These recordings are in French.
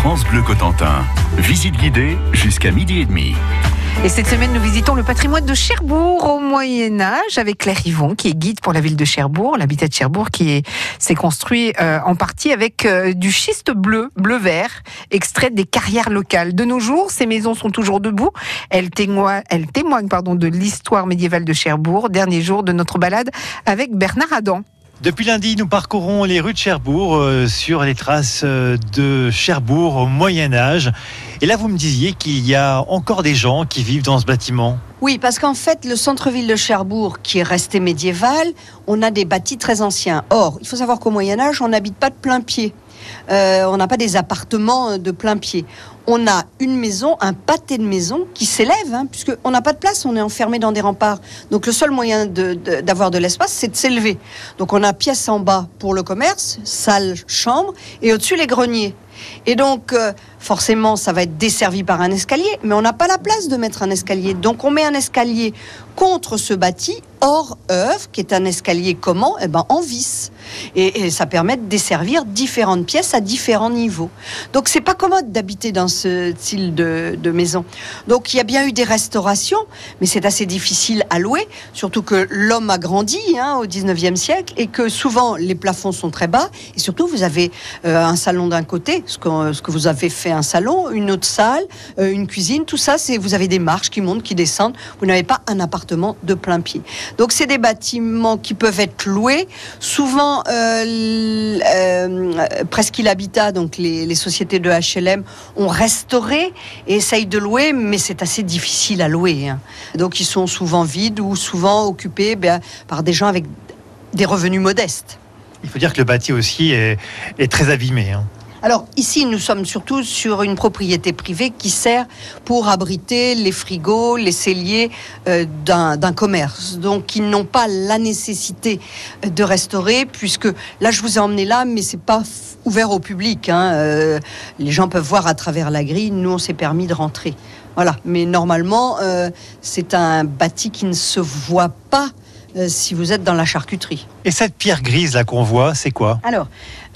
France Bleu Cotentin. Visite guidée jusqu'à midi et demi. Et cette semaine, nous visitons le patrimoine de Cherbourg au Moyen Âge avec Claire Yvon, qui est guide pour la ville de Cherbourg, l'habitat de Cherbourg, qui s'est construit euh, en partie avec euh, du schiste bleu, bleu-vert, extrait des carrières locales. De nos jours, ces maisons sont toujours debout. Elles témoignent, elles témoignent pardon, de l'histoire médiévale de Cherbourg. Dernier jour de notre balade avec Bernard Adam. Depuis lundi, nous parcourons les rues de Cherbourg euh, sur les traces euh, de Cherbourg au Moyen Âge. Et là, vous me disiez qu'il y a encore des gens qui vivent dans ce bâtiment. Oui, parce qu'en fait, le centre-ville de Cherbourg, qui est resté médiéval, on a des bâtis très anciens. Or, il faut savoir qu'au Moyen Âge, on n'habite pas de plein pied. Euh, on n'a pas des appartements de plein pied. On a une maison, un pâté de maison qui s'élève, hein, puisqu'on n'a pas de place, on est enfermé dans des remparts. Donc le seul moyen d'avoir de, l'espace, c'est de s'élever. Donc on a pièce en bas pour le commerce, salle, chambre, et au-dessus les greniers. Et donc, euh, forcément, ça va être desservi par un escalier, mais on n'a pas la place de mettre un escalier. Donc, on met un escalier contre ce bâti hors œuvre, qui est un escalier comment Eh ben, en vis. Et, ça permet de desservir différentes pièces à différents niveaux. Donc, c'est pas commode d'habiter dans ce style de, maison. Donc, il y a bien eu des restaurations, mais c'est assez difficile à louer, surtout que l'homme a grandi hein, au 19e siècle et que souvent les plafonds sont très bas. Et surtout, vous avez euh, un salon d'un côté, ce que, ce vous avez fait un salon, une autre salle, euh, une cuisine, tout ça, c'est vous avez des marches qui montent, qui descendent. Vous n'avez pas un appartement de plein pied. Donc c'est des bâtiments qui peuvent être loués. Souvent, euh, euh, Presqu'île Habitat, donc les, sociétés de HLM, ont restauré et essayent de louer, mais c'est assez difficile à louer. Hein. Donc ils sont souvent vides ou souvent occupés ben, par des gens avec des revenus modestes. Il faut dire que le bâti aussi est, est très abîmé. Hein. Alors ici, nous sommes surtout sur une propriété privée qui sert pour abriter les frigos, les celliers euh, d'un commerce. Donc ils n'ont pas la nécessité de restaurer, puisque là, je vous ai emmené là, mais c'est pas ouvert au public. Hein. Euh, les gens peuvent voir à travers la grille. Nous, on s'est permis de rentrer. Voilà. Mais normalement, euh, c'est un bâti qui ne se voit pas si vous êtes dans la charcuterie. Et cette pierre grise là qu'on voit, c'est quoi? Alors,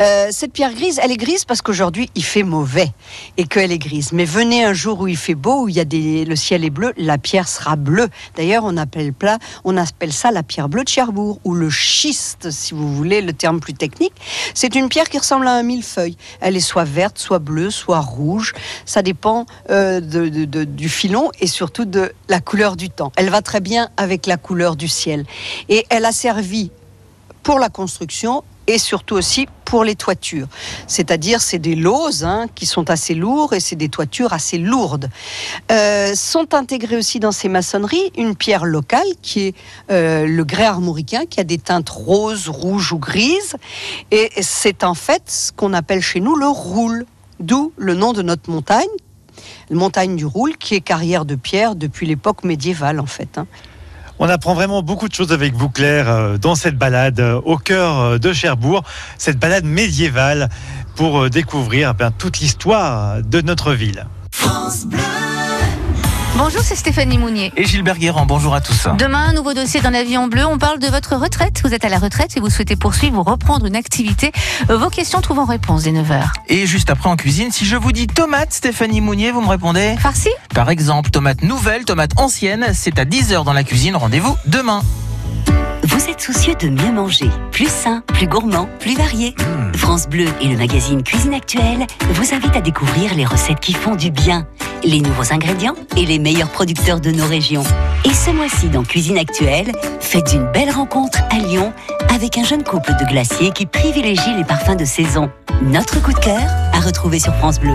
euh, cette pierre grise, elle est grise parce qu'aujourd'hui il fait mauvais et qu'elle est grise. Mais venez un jour où il fait beau, où il y a des, le ciel est bleu, la pierre sera bleue. D'ailleurs, on appelle plat, on appelle ça la pierre bleue de Cherbourg ou le schiste, si vous voulez le terme plus technique. C'est une pierre qui ressemble à un millefeuille. Elle est soit verte, soit bleue, soit rouge. Ça dépend euh, du filon et surtout de la couleur du temps. Elle va très bien avec la couleur du ciel et elle a servi pour la construction et surtout aussi pour les toitures. C'est-à-dire, c'est des loses hein, qui sont assez lourds et c'est des toitures assez lourdes. Euh, sont intégrées aussi dans ces maçonneries une pierre locale qui est euh, le grès armoricain qui a des teintes roses, rouges ou grises. Et c'est en fait ce qu'on appelle chez nous le roule. D'où le nom de notre montagne, la montagne du Roule, qui est carrière de pierre depuis l'époque médiévale en fait. Hein. On apprend vraiment beaucoup de choses avec vous, Claire, euh, dans cette balade euh, au cœur euh, de Cherbourg, cette balade médiévale pour découvrir eh toute l'histoire de notre ville. Bonjour, c'est Stéphanie Mounier. Et Gilbert Guérand, bonjour à tous. Demain, un nouveau dossier dans la vie en bleu. On parle de votre retraite. Vous êtes à la retraite et vous souhaitez poursuivre ou reprendre une activité. Vos questions trouvent en réponse dès 9h. Et juste après en cuisine, si je vous dis tomate, Stéphanie Mounier, vous me répondez Farci Par exemple, tomate nouvelle, tomate ancienne, c'est à 10h dans la cuisine. Rendez-vous demain. Êtes soucieux de mieux manger, plus sain, plus gourmand, plus varié. Mmh. France Bleu et le magazine Cuisine Actuelle vous invitent à découvrir les recettes qui font du bien les nouveaux ingrédients et les meilleurs producteurs de nos régions. Et ce mois-ci, dans Cuisine Actuelle, faites une belle rencontre à Lyon avec un jeune couple de glaciers qui privilégie les parfums de saison. Notre coup de cœur à retrouver sur France Bleu.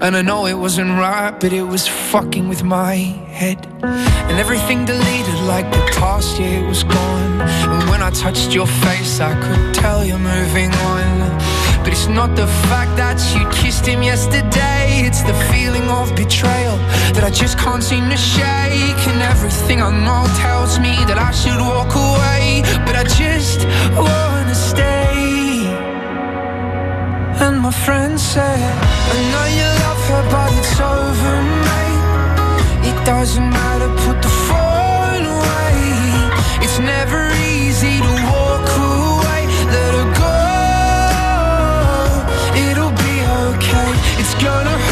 And I know it wasn't right, but it was fucking with my head. And everything deleted like the past, yeah, it was gone. And when I touched your face, I could tell you're moving on. But it's not the fact that you kissed him yesterday, it's the feeling of betrayal that I just can't seem to shake. And everything I know tells me that I should walk away, but I just wanna stay. And my friend said, doesn't matter, put the phone away. It's never easy to walk away. Let her go. It'll be okay. It's gonna hurt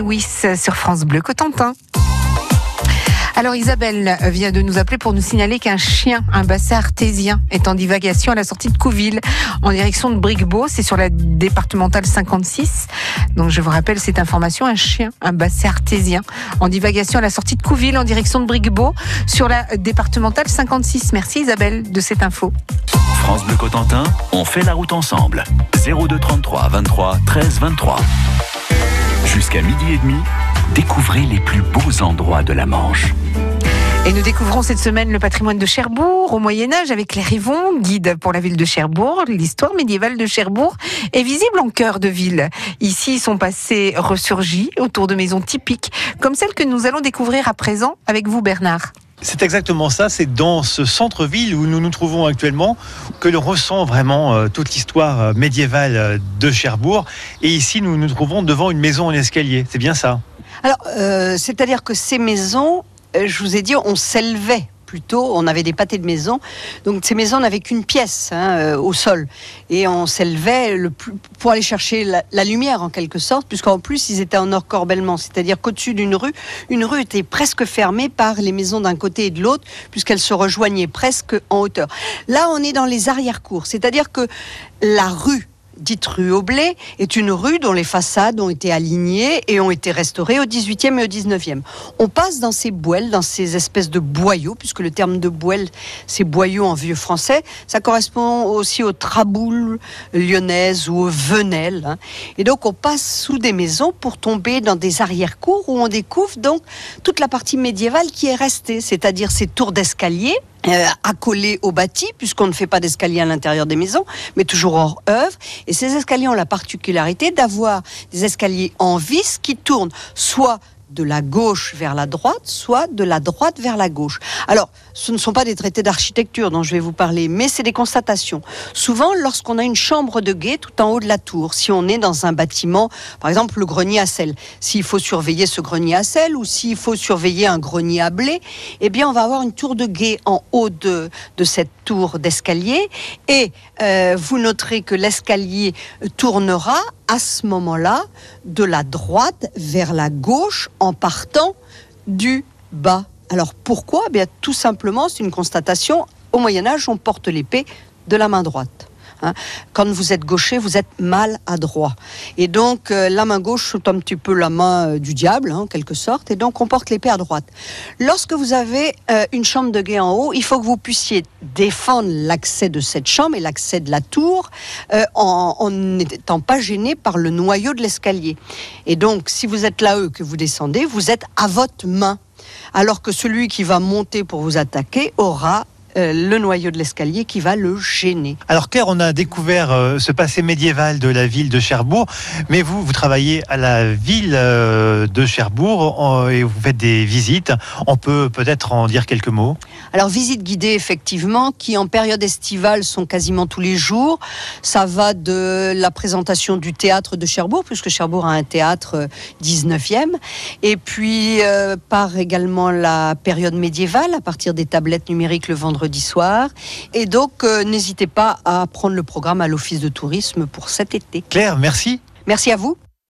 Lewis sur France Bleu Cotentin. Alors Isabelle vient de nous appeler pour nous signaler qu'un chien, un basset artésien, est en divagation à la sortie de Couville, en direction de Bricbeau. C'est sur la départementale 56. Donc je vous rappelle cette information, un chien, un basset artésien, en divagation à la sortie de Couville, en direction de Bricbeau, sur la départementale 56. Merci Isabelle de cette info. France Bleu Cotentin, on fait la route ensemble. 02 33 23 13 23. Jusqu'à midi et demi, découvrez les plus beaux endroits de la Manche. Et nous découvrons cette semaine le patrimoine de Cherbourg au Moyen Âge avec Claire Yvon, guide pour la ville de Cherbourg. L'histoire médiévale de Cherbourg est visible en cœur de ville. Ici, son passé ressurgit autour de maisons typiques, comme celle que nous allons découvrir à présent avec vous, Bernard. C'est exactement ça, c'est dans ce centre-ville où nous nous trouvons actuellement que l'on ressent vraiment euh, toute l'histoire euh, médiévale euh, de Cherbourg. Et ici, nous nous trouvons devant une maison en escalier, c'est bien ça Alors, c'est-à-dire que ces maisons, je vous ai dit, on s'élevait plutôt, on avait des pâtés de maison. Donc ces maisons n'avaient qu'une pièce hein, euh, au sol. Et on s'élevait pour aller chercher la, lumière en quelque sorte, puisqu'en plus ils étaient en encorbellement. C'est-à-dire qu'au-dessus d'une rue, une rue était presque fermée par les maisons d'un côté et de l'autre, puisqu'elles se rejoignaient presque en hauteur. Là, on est dans les arrière-cours. C'est-à-dire que la rue dite rue au blé, est une rue dont les façades ont été alignées et ont été restaurées au 18e et au 19e. On passe dans ces boiles, dans ces espèces de boyaux, puisque le terme de boile, c'est boyau en vieux français. Ça correspond aussi aux traboules lyonnaises ou aux venelles. hein. Et donc, on passe sous des maisons pour tomber dans des arrière-cours où on découvre donc toute la partie médiévale qui est restée, c'est-à-dire ces tours d'escalier euh, accolés au bâti, puisqu'on ne fait pas d'escalier à l'intérieur des maisons, mais toujours hors œuvre. Et ces escaliers ont la particularité d'avoir des escaliers en vis qui tournent soit de la gauche vers la droite, soit de la droite vers la gauche. Alors, ce ne sont pas des traités d'architecture dont je vais vous parler, mais c'est des constatations. Souvent, lorsqu'on a une chambre de guet tout en haut de la tour, si on est dans un bâtiment, par exemple le grenier à sel, s'il faut surveiller ce grenier à sel ou s'il faut surveiller un grenier à blé, eh bien, on va avoir une tour de guet en haut de, de cette tour d'escalier et euh, vous noterez que l'escalier tournera à ce moment-là de la droite vers la gauche partant du bas. Alors pourquoi? Eh Bien tout simplement, c'est une constatation. Au Moyen Âge, on porte l'épée de la main droite. Hein. Quand vous êtes gaucher, vous êtes mal adroit. Et donc, euh, la main gauche, c'est un petit peu la main euh, du diable, hein, en quelque sorte. Et donc, on porte l'épée à droite. Lorsque vous avez euh, une chambre de guet en haut, il faut que vous puissiez défendre l'accès de cette chambre et l'accès de la tour en n'étant pas gêné par le noyau de l'escalier. Et donc, si vous êtes là-haut que vous descendez, vous êtes à votre main alors que celui qui va monter pour vous attaquer aura euh, le noyau de l'escalier qui va le gêner. Alors Claire, on a découvert euh, ce passé médiéval de la ville de Cherbourg, mais vous, vous travaillez à la ville euh, de Cherbourg et vous faites des visites. On peut peut-être en dire quelques mots? Alors visites guidées, effectivement, qui en période estivale sont quasiment tous les jours. Ça va de la présentation du théâtre de Cherbourg, puisque Cherbourg a un théâtre 19e, et puis par également la période médiévale, à partir des tablettes numériques le vendredi soir. Et donc, euh, n'hésitez pas à prendre le programme à l'Office de tourisme pour cet été. Claire, merci. Merci à vous.